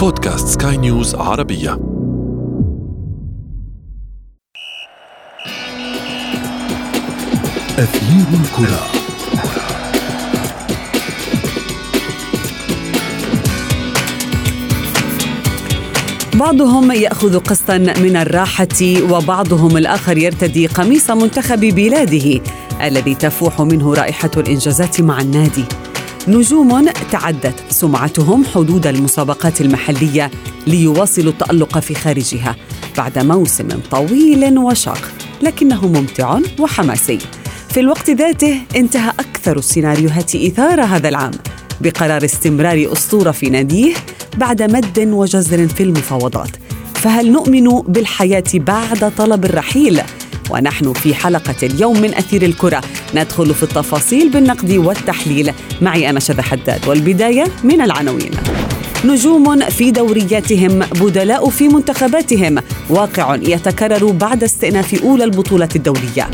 بودكاست سكاي نيوز عربية. أثير الكرة. بعضهم يأخذ قسطا من الراحة وبعضهم الآخر يرتدي قميص منتخب بلاده الذي تفوح منه رائحة الإنجازات مع النادي. نجوم تعدت سمعتهم حدود المسابقات المحلية ليواصلوا التألق في خارجها بعد موسم طويل وشاق لكنه ممتع وحماسي. في الوقت ذاته انتهى أكثر السيناريوهات اثاره هذا العام بقرار استمرار أسطورة في ناديه بعد مد وجزر في المفاوضات. فهل نؤمن بالحياة بعد طلب الرحيل؟ ونحن في حلقة اليوم من أثير الكرة ندخل في التفاصيل بالنقد والتحليل. معي أنا شذى حداد والبداية من العناوين. نجوم في دورياتهم بدلاء في منتخباتهم. واقع يتكرر بعد استئناف أولى البطولة الدولية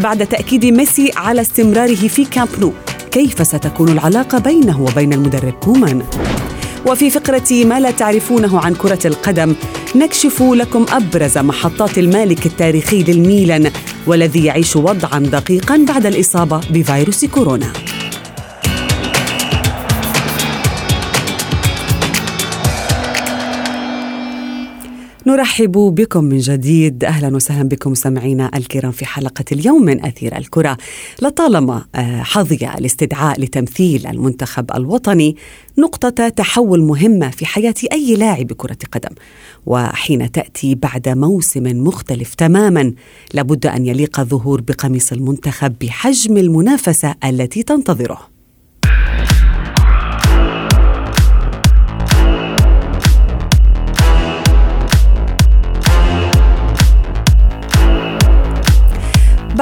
بعد تأكيد ميسي على استمراره في كامب نو كيف ستكون العلاقة بينه وبين المدرب كومان؟ وفي فقرة ما لا تعرفونه عن كرة القدم نكشف لكم أبرز محطات المالك التاريخي للميلان. والذي يعيش وضعا دقيقا بعد الإصابة بفيروس كورونا. نرحب بكم من جديد. أهلا وسهلا بكم سمعينا الكرام في حلقة اليوم من أثير الكرة. لطالما آه، حظي الاستدعاء لتمثيل المنتخب الوطني نقطة تحول مهمة في حياة أي لاعب كره قدم. وحين تأتي بعد موسم مختلف تماما لابد أن يليق الظهور بقميص المنتخب بحجم المنافسة التي تنتظره.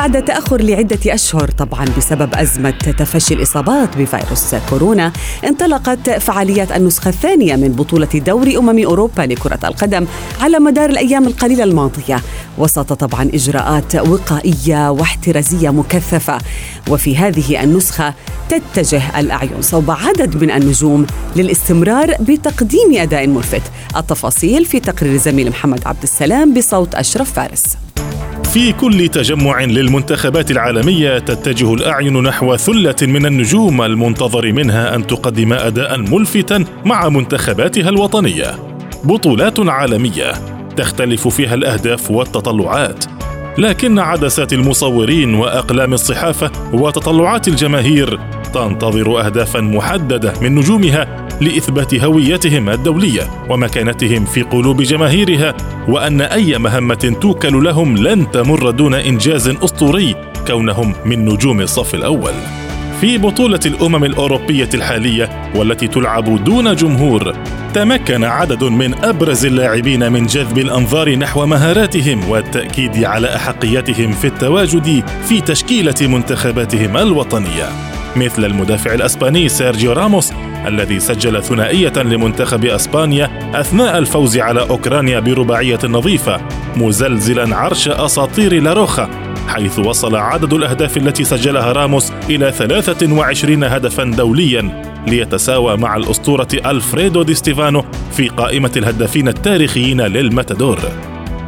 بعد تأخر لعدة أشهر طبعا بسبب أزمة تفشي الإصابات بفيروس كورونا انطلقت فعاليات النسخة الثانية من بطولة دوري أمم أوروبا لكرة القدم على مدار الأيام القليلة الماضية. وسط طبعا إجراءات وقائية واحترازية مكثفة. وفي هذه النسخة تتجه الأعين صوب عدد من النجوم للاستمرار بتقديم أداء ملفت. التفاصيل في تقرير الزميل محمد عبد السلام بصوت أشرف فارس. في كل تجمع للمنتخبات العالمية تتجه الأعين نحو ثلة من النجوم المنتظر منها أن تقدم أداء ملفتا مع منتخباتها الوطنية. بطولات عالمية تختلف فيها الأهداف والتطلعات لكن عدسات المصورين وأقلام الصحافة وتطلعات الجماهير تنتظر أهدافا محددة من نجومها لإثبات هويتهم الدولية ومكانتهم في قلوب جماهيرها وأن أي مهمة توكل لهم لن تمر دون إنجاز أسطوري كونهم من نجوم الصف الأول. في بطولة الأمم الأوروبية الحالية والتي تلعب دون جمهور تمكن عدد من أبرز اللاعبين من جذب الأنظار نحو مهاراتهم والتأكيد على أحقيتهم في التواجد في تشكيلة منتخباتهم الوطنية. مثل المدافع الأسباني سيرجيو راموس الذي سجل ثنائية لمنتخب أسبانيا أثناء الفوز على أوكرانيا برباعية نظيفة مزلزلا عرش أساطير لاروخا حيث وصل عدد الأهداف التي سجلها راموس إلى 23 هدفا دوليا ليتساوى مع الأسطورة ألفريدو دي ستيفانو في قائمة الهدافين التاريخيين للمتادور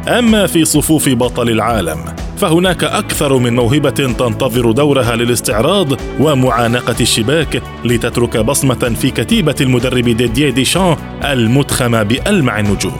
أما في صفوف بطل العالم فهناك أكثر من موهبة تنتظر دورها للاستعراض ومعانقة الشباك لتترك بصمة في كتيبة المدرب ديديه ديشان المتخمة بألمع النجوم.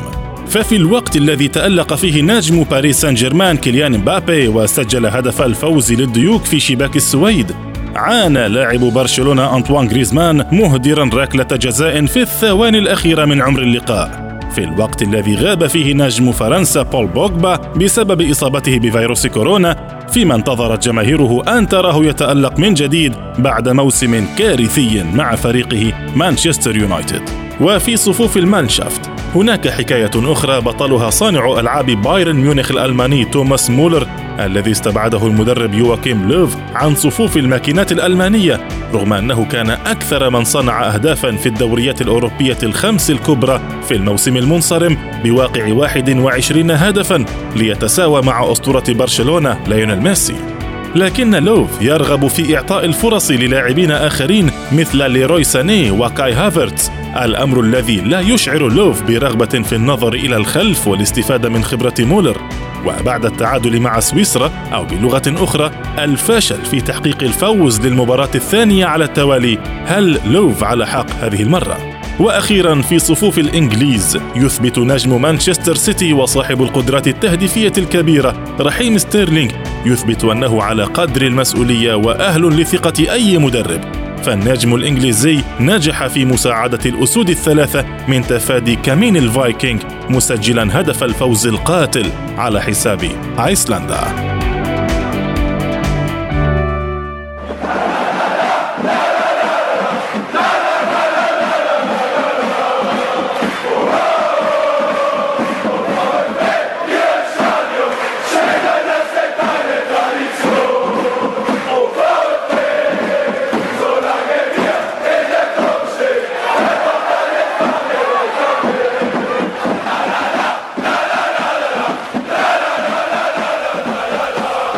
ففي الوقت الذي تألق فيه نجم باريس سان جيرمان كيليان مبابي وسجل هدف الفوز للديوك في شباك السويد عانى لاعب برشلونة أنطوان غريزمان مهدرا ركلة جزاء في الثواني الأخيرة من عمر اللقاء. في الوقت الذي غاب فيه نجم فرنسا بول بوغبا بسبب إصابته بفيروس كورونا فيما انتظرت جماهيره أن تراه يتألق من جديد بعد موسم كارثي مع فريقه مانشستر يونايتد. وفي صفوف المانشافت هناك حكاية أخرى بطلها صانع ألعاب بايرن ميونخ الألماني توماس مولر الذي استبعده المدرب يواكيم لوف عن صفوف الماكينات الألمانية رغم أنه كان أكثر من صنع أهدافا في الدوريات الأوروبية الخمس الكبرى في الموسم المنصرم بواقع 21 هدفا ليتساوى مع أسطورة برشلونة ليونيل ميسي. لكن لوف يرغب في إعطاء الفرص للاعبين آخرين مثل ليروي ساني وكاي هافرتز الأمر الذي لا يشعر لوف برغبة في النظر إلى الخلف والاستفادة من خبرة مولر وبعد التعادل مع سويسرا أو بلغة أخرى الفشل في تحقيق الفوز للمباراة الثانية على التوالي هل لوف على حق هذه المرة؟ وأخيرا في صفوف الإنجليز يثبت نجم مانشستر سيتي وصاحب القدرات التهديفية الكبيرة رحيم ستيرلينغ يثبت أنه على قدر المسؤولية وأهل لثقة أي مدرب فالنجم الإنجليزي نجح في مساعدة الأسود الثلاثة من تفادي كمين الفايكنج مسجلا هدف الفوز القاتل على حساب أيسلندا.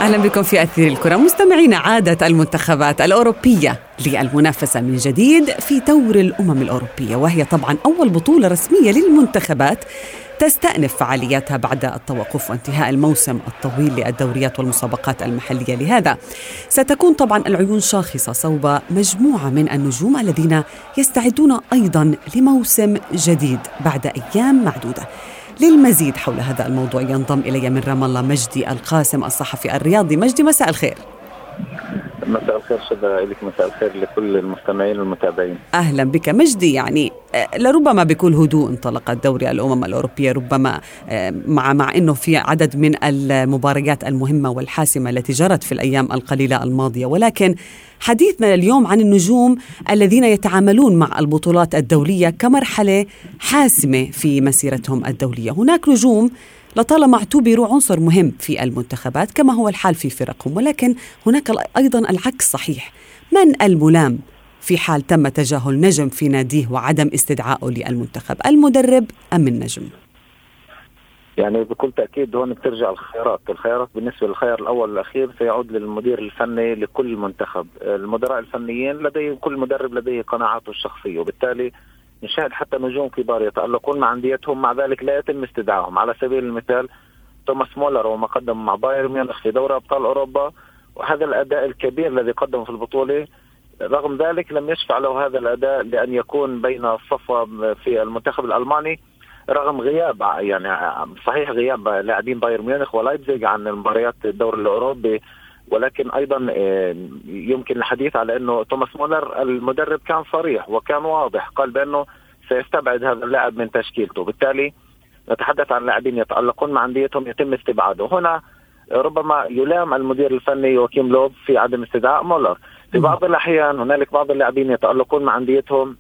أهلا بكم في أثير الكرة. مستمعينا عادت المنتخبات الأوروبية للمنافسة من جديد في دور الأمم الأوروبية وهي طبعا أول بطولة رسمية للمنتخبات تستأنف فعالياتها بعد التوقف وانتهاء الموسم الطويل للدوريات والمسابقات المحلية. لهذا ستكون طبعا العيون شاخصة صوب مجموعة من النجوم الذين يستعدون أيضا لموسم جديد بعد أيام معدودة. للمزيد حول هذا الموضوع. ينضم إلي من رام الله مجدي القاسم الصحفي الرياضي. مجدي مساء الخير. مساء الخير شذا لك مساء الخير لكل المستمعين والمتابعين. أهلا بك. مجدي يعني آه، لربما بكل هدوء انطلق دوري الأمم الأوروبية ربما آه، مع مع إنه في عدد من المباريات المهمة والحاسمة التي جرت في الأيام القليلة الماضية. ولكن حديثنا اليوم عن النجوم الذين يتعاملون مع البطولات الدولية كمرحلة حاسمة في مسيرتهم الدولية. هناك نجوم لطالما اعتبروا عنصر مهم في المنتخبات كما هو الحال في فرقهم ولكن هناك أيضا العكس صحيح. من الملام في حال تم تجاهل نجم في ناديه وعدم استدعائه للمنتخب؟ المدرب أم النجم؟ يعني بكل تأكيد هون بترجع الخيارات، الخيارات بالنسبة للخيار الأول والأخير سيعود للمدير الفني لكل منتخب، المدراء الفنيين لديه كل مدرب لديه قناعاته الشخصية وبالتالي نشاهد حتى نجوم كبار يتألقون مع أنديتهم مع ذلك لا يتم استدعائهم على سبيل المثال توماس مولر وما قدم مع بايرن ميونخ في دوري أبطال أوروبا وهذا الأداء الكبير الذي قدمه في البطولة رغم ذلك لم يشفع له هذا الأداء لأن يكون بين الصفوة في المنتخب الألماني رغم غياب يعني صحيح غياب لاعبين بايرن ميونخ ولايبزيج عن مباريات الدوري الأوروبي ولكن أيضا آه، يمكن الحديث على إنه توماس مولر المدرب كان صريح وكان واضح قال بأنه سيستبعد هذا اللاعب من تشكيلته. بالتالي نتحدث عن لاعبين يتألقون مع أنديتهم يتم استبعاده. هنا ربما يلام المدير الفني يواكيم لوف في عدم استدعاء مولر. في بعض الأحيان هنالك بعض اللاعبين يتألقون مع أنديتهم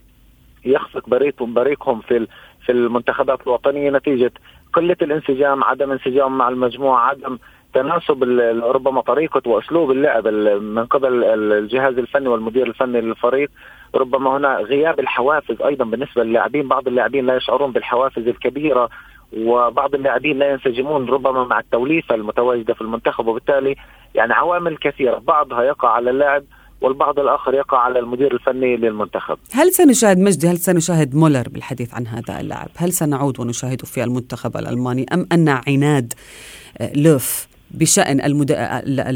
يخفق بريقهم بريقهم في في المنتخبات الوطنية نتيجة قلة الانسجام عدم انسجام مع المجموعة عدم تناسب ربما طريقة وأسلوب اللعب من قبل الجهاز الفني والمدير الفني للفريق. ربما هنا غياب الحوافز أيضا بالنسبة للاعبين. بعض اللاعبين لا يشعرون بالحوافز الكبيرة وبعض اللاعبين لا ينسجمون ربما مع التوليفة المتواجدة في المنتخب. وبالتالي يعني عوامل كثيرة. بعضها يقع على اللاعب والبعض الآخر يقع على المدير الفني للمنتخب. هل سنشاهد مجدي هل سنشاهد مولر بالحديث عن هذا اللاعب؟ هل سنعود ونشاهده في المنتخب الألماني؟ أم أن عناد آه، لوف بشأن المد...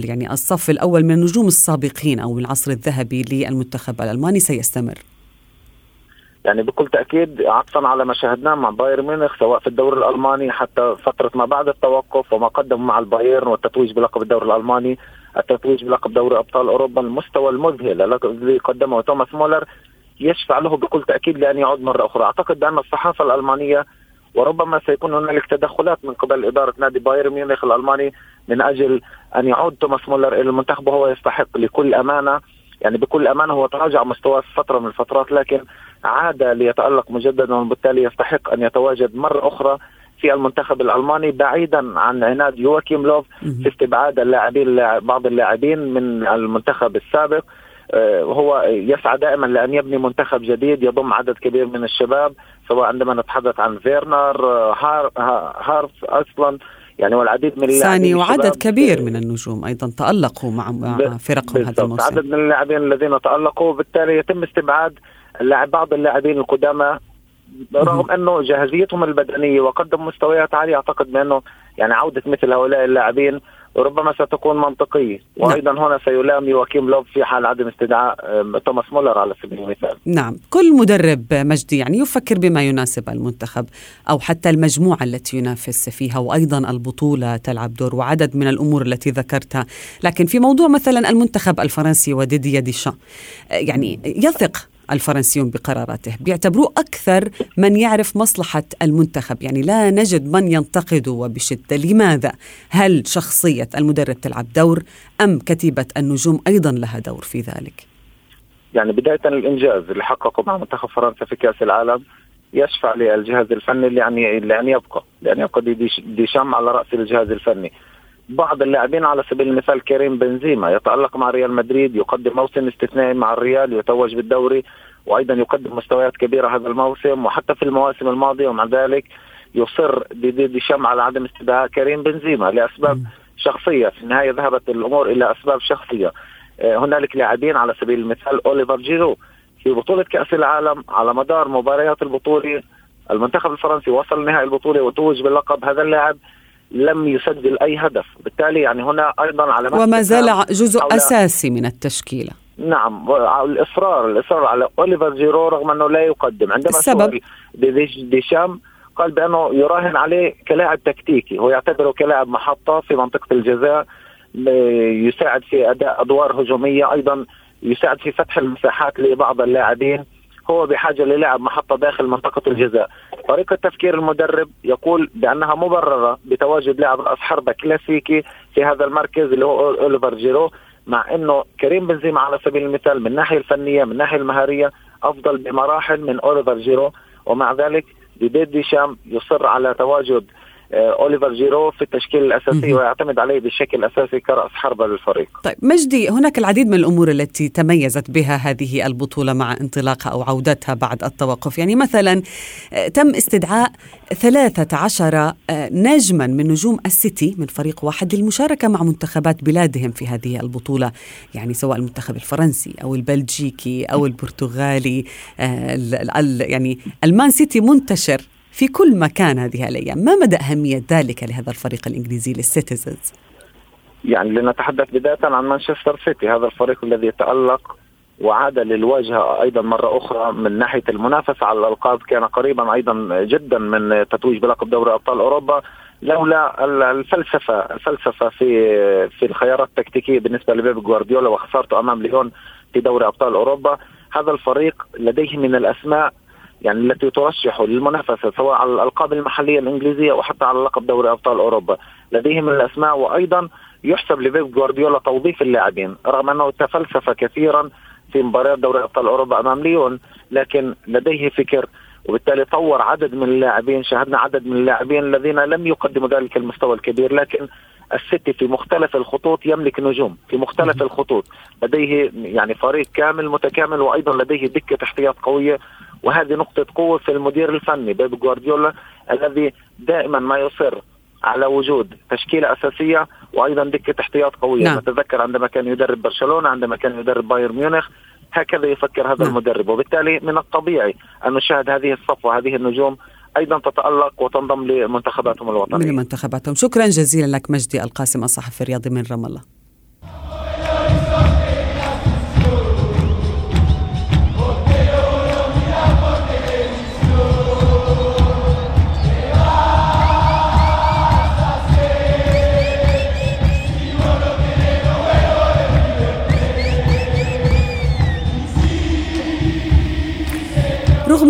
يعني الصف الأول من النجوم السابقين أو العصر الذهبي للمنتخب الألماني سيستمر. يعني بكل تأكيد عطفا على ما شاهدناه مع بايرن ميونخ سواء في الدوري الألماني حتى فترة ما بعد التوقف وما قدموا مع البايرن والتتويج بلقب الدوري الألماني التتويج بلقب دوري أبطال أوروبا المستوى المذهل الذي قدمه توماس مولر يشفع له بكل تأكيد لأن يعود مرة أخرى. أعتقد بان الصحافة الألمانية وربما سيكون هنالك تدخلات من قبل إدارة نادي بايرن ميونخ الألماني من أجل أن يعود توماس مولر إلى المنتخب وهو يستحق لكل أمانة. يعني بكل أمانة هو تراجع مستواه فتره من الفترات لكن عاد ليتألق مجددا وبالتالي يستحق أن يتواجد مرة أخرى في المنتخب الألماني بعيدا عن عناد يواكيم لوف في استبعاد اللاعبين بعض اللاعبين من المنتخب السابق. آه، هو يسعى دائما لأن يبني منتخب جديد يضم عدد كبير من الشباب سواء عندما نتحدث عن فيرنر آه، هار هافرتز أصلا يعني والعديد من اللاعبين ساني وعدد كبير من النجوم أيضا تألقوا مع فرقهم هذا الموسم. عدد من اللاعبين الذين تألقوا بالتالي يتم استبعاد اللاعب بعض اللاعبين القدامى رغم أنه جاهزيتهم البدنية وقدم مستويات عالية أعتقد بأنه يعني عودة مثل هؤلاء اللاعبين ربما ستكون منطقية نعم. وأيضا نعم. هنا سيلام يواكيم لوف في حال عدم استدعاء توماس مولر على سبيل المثال نعم كل مدرب مجدي يعني يفكر بما يناسب المنتخب أو حتى المجموعة التي ينافس فيها وأيضا البطولة تلعب دور وعدد من الأمور التي ذكرتها لكن في موضوع مثلا المنتخب الفرنسي وديديا ديشان يعني يثق الفرنسيون بقراراته بيعتبروه أكثر من يعرف مصلحة المنتخب يعني لا نجد من ينتقده وبشدة لماذا؟ هل شخصية المدرب تلعب دور أم كتيبة النجوم أيضا لها دور في ذلك؟ يعني بداية الإنجاز اللي حققه مع منتخب فرنسا في كأس العالم يشفع للجهاز الفني لأن لأن يبقى لأن يبقى ديشام على رأس الجهاز الفني بعض اللاعبين على سبيل المثال كريم بنزيما يتألق مع ريال مدريد يقدم موسم استثنائي مع الريال يتوج بالدوري وأيضا يقدم مستويات كبيرة هذا الموسم وحتى في المواسم الماضية ومع ذلك يصر ديشام على عدم استدعاء كريم بنزيما لأسباب شخصية. في النهاية ذهبت الأمور إلى أسباب شخصية. آه، هنالك لاعبين على سبيل المثال أوليفييه جيرو في بطولة كأس العالم على مدار مباريات البطولة المنتخب الفرنسي وصل نهائي البطولة وتوج باللقب. هذا اللاعب لم يسجل أي هدف. بالتالي يعني هنا أيضا على وما زال جزء أساسي من التشكيلة. نعم الاصرار الإصرار على أوليفييه جيرو رغم أنه لا يقدم. عندما السبب؟ ديشامب قال بأنه يراهن عليه كلاعب تكتيكي. هو يعتبره كلاعب محطة في منطقة الجزاء يساعد في أداء أدوار هجومية أيضا يساعد في فتح المساحات لبعض اللاعبين. هو بحاجة للاعب محطة داخل منطقة الجزاء. طريقة تفكير المدرب يقول بأنها مبررة بتواجد لاعب رأس حربة كلاسيكي في هذا المركز اللي هو أوليفر جيرو مع إنه كريم بنزيما على سبيل المثال من الناحيه الفنية من الناحيه المهارية أفضل بمراحل من أوليفييه جيرو ومع ذلك ديديه ديشامب يصر على تواجد أوليفييه جيرو في التشكيل الأساسي ويعتمد عليه بشكل اساسي كرأس حربه للفريق. طيب مجدي هناك العديد من الأمور التي تميزت بها هذه البطولة مع انطلاقها أو عودتها بعد التوقف، يعني مثلا آه، تم استدعاء 13 آه، نجما من نجوم السيتي من فريق واحد للمشاركة مع منتخبات بلادهم في هذه البطولة، يعني سواء المنتخب الفرنسي أو البلجيكي أو البرتغالي يعني المان سيتي منتشر في كل مكان هذه الأيام. ما مدى أهمية ذلك لهذا الفريق الإنجليزي لل Citizens يعني لنتحدث بداية عن مانشستر سيتي. هذا الفريق الذي تألق وعاد للواجهة أيضا مرة أخرى من ناحية المنافسة على الألقاب. كان قريبا أيضا جدا من تتويج بلقب دوري أبطال أوروبا. لولا الفلسفة الفلسفة في في الخيارات التكتيكية بالنسبة لبيب جوارديولا وخسارته أمام ليون في دوري أبطال أوروبا هذا الفريق لديه من الأسماء يعني التي ترشح للمنافسة سواء على الألقاب المحلية الإنجليزية أو حتى على لقب دوري أبطال أوروبا. لديهم الأسماء وأيضا يحسب لبيب جوارديولا توظيف اللاعبين رغم أنه تفلسف كثيرا في مباريات دوري أبطال أوروبا أمام ليون لكن لديه فكر وبالتالي طور عدد من اللاعبين شاهدنا عدد من اللاعبين الذين لم يقدموا ذلك المستوى الكبير لكن السيتي في مختلف الخطوط يملك نجوم في مختلف الخطوط. لديه يعني فريق كامل متكامل وأيضا لديه دكة احتياط قوية. وهذه نقطة قوة في المدير الفني بيب جوارديولا الذي دائما ما يصر على وجود تشكيلة أساسية وأيضا دكة احتياط قوية. نعم. نتذكر عندما كان يدرب برشلونة عندما كان يدرب بايرن ميونخ هكذا يفكر هذا نعم. المدرب. وبالتالي من الطبيعي أن نشاهد هذه الصفوة هذه النجوم أيضا تتألق وتنضم لمنتخباتهم الوطنية. من منتخباتهم، شكرا جزيلا لك مجدي القاسم الصحفي الرياضي من رام الله.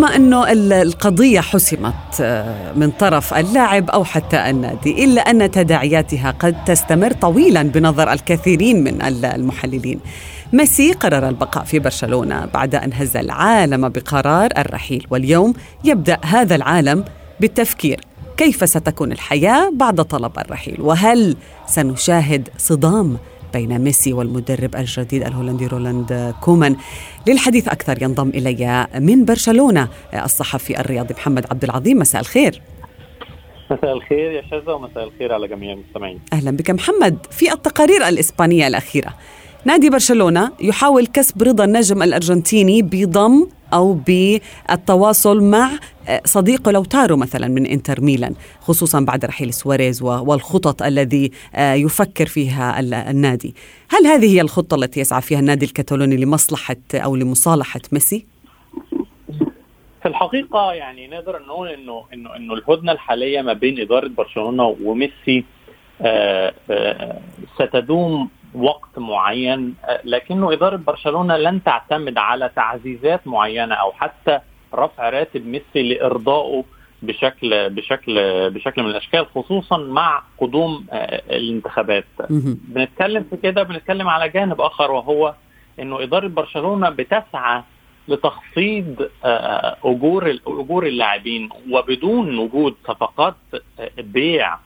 رغم أنه القضية حسمت آه، من طرف اللاعب أو حتى النادي إلا أن تداعياتها قد تستمر طويلا بنظر الكثيرين من المحللين. ميسي قرر البقاء في برشلونة بعد أن هز العالم بقرار الرحيل واليوم يبدأ هذا العالم بالتفكير كيف ستكون الحياة بعد طلب الرحيل وهل سنشاهد صدام بين ميسي والمدرب الجديد الهولندي رونالد كومان. للحديث أكثر ينضم إلي من برشلونة الصحفي الرياضي محمد عبد العظيم. مساء الخير. مساء الخير يا شذا ومساء الخير على جميع المستمعين. أهلا بك محمد. في التقارير الإسبانية الأخيرة نادي برشلونة يحاول كسب رضا النجم الأرجنتيني بضم أو بالتواصل مع آه، صديقه لوتارو مثلا من إنتر ميلان خصوصا بعد رحيل سواريز والخطط الذي آه، يفكر فيها النادي هل هذه هي الخطة التي يسعى فيها النادي الكتالوني لمصلحة أو لمصالحة ميسي؟ في الحقيقة يعني نقدر نقول إنه إنه إنه الهدنة الحالية ما بين إدارة برشلونة وميسي آآ آآ ستدوم وقت معين لكنه إدارة برشلونة لن تعتمد على تعزيزات معينة أو حتى رفع راتب ميسي لإرضائه بشكل بشكل بشكل من الأشكال خصوصا مع قدوم الانتخابات. بنتكلم في كده بنتكلم على جانب آخر وهو إنه إدارة برشلونة بتسعى لتخفيض أجور أجور اللاعبين وبدون وجود صفقات بيع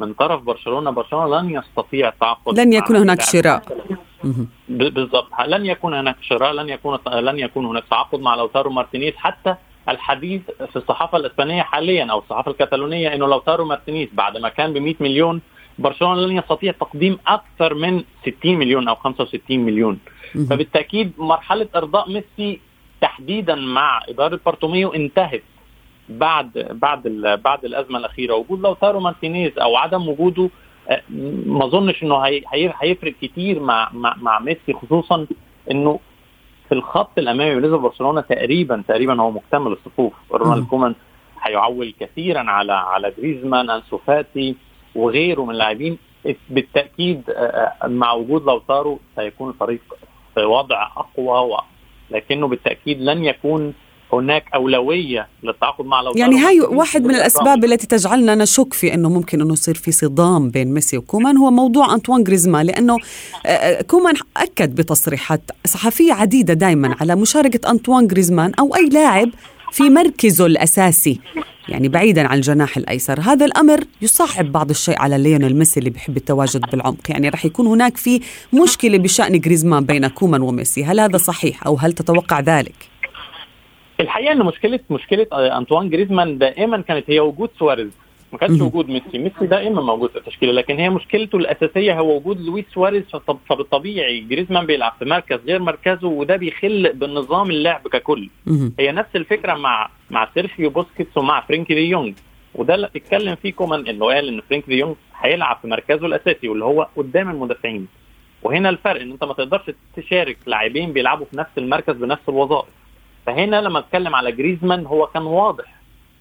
من طرف برشلونة برشلونة لن يستطيع التعاقد لن يكون هناك شراء. بالضبط. لن يكون هناك شراء لن يكون لن يكون هناك تعاقد مع لوتارو مارتينيز. حتى الحديث في الصحافة الإسبانية حاليا أو الصحافة الكتالونيه إنه لوتارو مارتينيز بعد ما كان ب 100 مليون برشلونة لن يستطيع تقديم أكثر من 60 مليون أو 65 مليون. فبالتأكيد مرحلة إرضاء ميسي تحديدا مع إدارة بارتوميو انتهت. بعد بعد بعد الأزمة الأخيرة وجود لوتارو مارتينيز أو عدم وجوده ما أظنش إنه هيفرق كتير مع مع, مع ميسي خصوصا إنه في الخط الأمامي بالنسبة لبرشلونه تقريبا تقريبا هو مكتمل الصفوف. رونالد كومان هيعول كثيرا على على جريزمان أنسو فاتي وغيره من اللاعبين. بالتأكيد مع وجود لوتارو سيكون الفريق في وضع أقوى لكنه بالتأكيد لن يكون هناك أولوية للتعاقد مع لوتارو يعني هاي واحد من الأسباب التي تجعلنا نشك في إنه ممكن إنه يصير في صدام بين ميسي وكومان هو موضوع أنطوان غريزمان لأنه كومان أكد بتصريحات صحفية عديدة دائما على مشاركة أنطوان غريزمان أو أي لاعب في مركزه الأساسي يعني بعيدا عن الجناح الأيسر. هذا الأمر يصعب بعض الشيء على ليونيل ميسي اللي بيحب التواجد بالعمق. يعني رح يكون هناك في مشكلة بشأن غريزمان بين كومان وميسي. هل هذا صحيح أو هل تتوقع ذلك؟ الحقيقة إن مشكله مشكلة أنطوان جريزمان دائما كانت هي وجود سواريز. ما كانش وجود ميسي. ميسي دائما موجود في التشكيلة لكن هي مشكلته الأساسية هو وجود لويس سواريز. فبالطبيعي جريزمان بيلعب في مركز غير مركزه وده بيخل بالنظام اللعب ككل. هي نفس الفكرة مع مع سيرخيو بوسكيتس ومع فرينكي دي يونغ. وده اللي اتكلم فيه كومان إنه قال إن فرينكي دي يونغ هيلعب في مركزه الأساسي واللي هو قدام المدافعين. وهنا الفرق إن أنت ما تقدرش تشارك لاعبين بيلعبوا في نفس المركز بنفس الوظائف. فهنا لما اتكلم على جريزمان هو كان واضح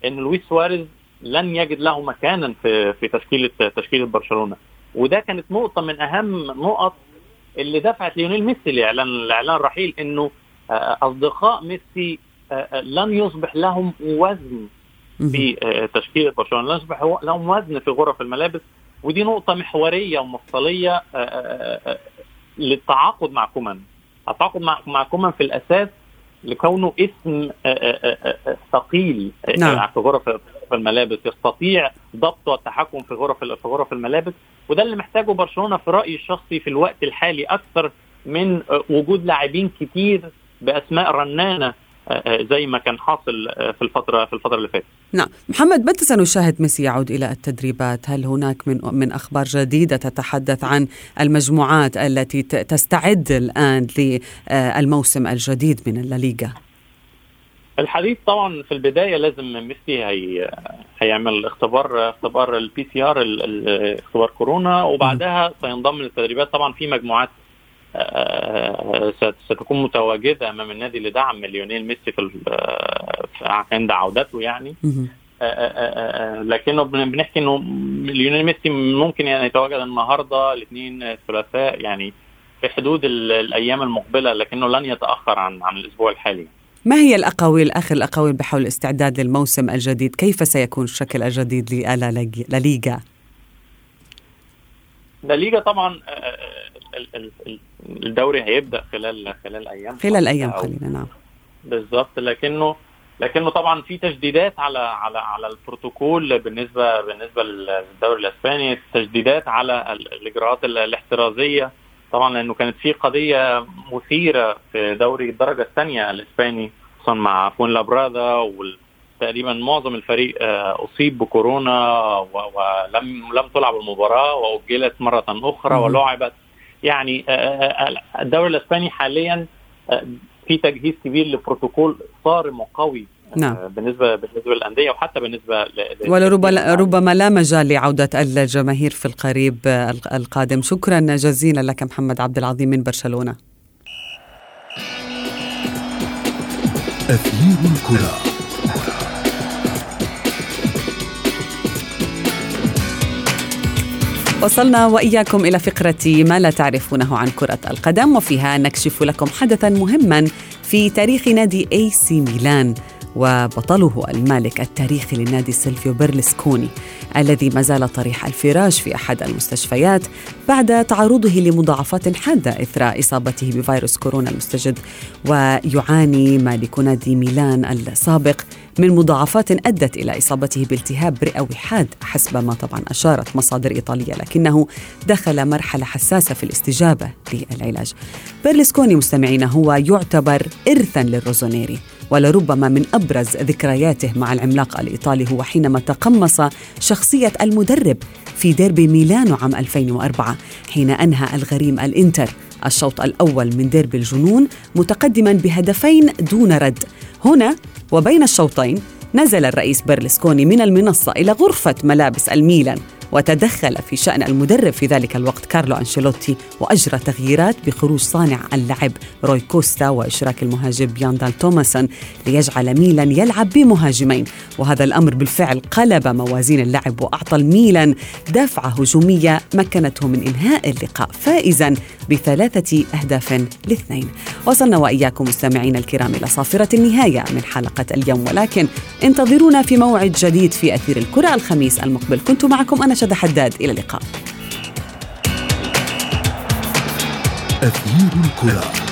إن لويس سواريز لن يجد له مكانا في في تشكيلة تشكيلة برشلونة. وده كانت نقطة من أهم نقط اللي دفعت ليونيل ميسي لإعلان لإعلان رحيل إنه أصدقاء ميسي لن يصبح لهم وزن في تشكيلة برشلونة. لن يصبح لهم وزن في غرف الملابس. ودي نقطة محورية ومفصلية للتعاقد مع كومان. التعاقد مع مع كومان في الأساس لكونه اسم ثقيل نعم. في غرف الملابس يستطيع ضبط والتحكم في غرف في غرف الملابس وده اللي محتاجه برشلونة في رأيي الشخصي في الوقت الحالي أكثر من وجود لاعبين كتير بأسماء رنانة زي ما كان حاصل في الفترة في الفترة اللي فاتت. نعم، محمد متى سنشاهد ميسي يعود إلى التدريبات؟ هل هناك من من أخبار جديدة تتحدث عن المجموعات التي تستعد الآن للموسم الجديد من الليغا؟ الحديث طبعا في البداية لازم ميسي هي هيعمل اختبار اختبار ال PCR اختبار كورونا وبعدها سينضم للتدريبات طبعا في مجموعات ستكون متواجدة أمام النادي لدعم ليونيل ميسي في عند عودته يعني. لكنه بنحكي إنه ليونيل ميسي ممكن يعني يتواجد النهارده الاثنين الثلاثاء يعني في حدود الأيام المقبلة لكنه لن يتأخر عن عن الأسبوع الحالي. ما هي الأقاويل آخر الأقاويل بحول الاستعداد للموسم الجديد؟ كيف سيكون الشكل الجديد لليغا لليغا طبعا الدوري هيبدأ خلال خلال أيام خلال أيام قليلة نعم. بالظبط. لكنه لكنه طبعا في تجديدات على على على البروتوكول بالنسبة بالنسبة للدوري الإسباني تجديدات على الإجراءات الاحترازية. طبعا لأنه كانت في قضية مثيرة في دوري الدرجة الثانية الإسباني خصوصا مع فون لابرادا تقريبا معظم الفريق أصيب بكورونا ولم لم تلعب المباراة وأجلت مرة أخرى ولعبت يعني الدوري الاسباني حاليا في تجهيز كبير لبروتوكول صارم وقوي نعم. بالنسبة بالنسبة للأندية وحتى بالنسبة ولربما ربما لا مجال لعودة الجماهير في القريب القادم. شكرا جزيلا لك محمد عبد العظيم من برشلونة. أثير الكرة. وصلنا وإياكم إلى فقرة ما لا تعرفونه عن كرة القدم وفيها نكشف لكم حدثا مهما في تاريخ نادي اي سي ميلان وبطله المالك التاريخي للنادي سيلفيو بيرلسكوني الذي ما زال طريح الفراش في أحد المستشفيات بعد تعرضه لمضاعفات حادة إثر إصابته بفيروس كورونا المستجد ويعاني مالك نادي ميلان السابق من مضاعفات أدت إلى إصابته بالتهاب رئوي حاد حسب ما طبعا أشارت مصادر إيطالية لكنه دخل مرحلة حساسة في الاستجابة للعلاج. بيرلسكوني مستمعين هو يعتبر إرثا للروسونيري ولربما من أبرز ذكرياته مع العملاق الإيطالي هو حينما تقمص شخصية المدرب في ديربي ميلانو عام 2004 حين أنهى الغريم الإنتر الشوط الأول من ديربي الجنون متقدما بهدفين دون رد. هنا وبين الشوطين نزل الرئيس بيرلسكوني من المنصة إلى غرفة ملابس الميلان. وتدخل في شأن المدرب في ذلك الوقت كارلو أنشيلوتي وأجرى تغييرات بخروج صانع اللعب روي كوستا وإشراك المهاجم يان دال توماسون ليجعل ميلان يلعب بمهاجمين. وهذا الأمر بالفعل قلب موازين اللعب وأعطى الميلان دفعة هجومية مكنته من إنهاء اللقاء فائزا بثلاثة أهداف لاثنين. وصلنا وإياكم مستمعين الكرام إلى صافرة النهاية من حلقة اليوم ولكن انتظرونا في موعد جديد في أثير الكرة الخميس المقبل. كنت معكم أنا شد حداد. إلى اللقاء. أثير الكرة.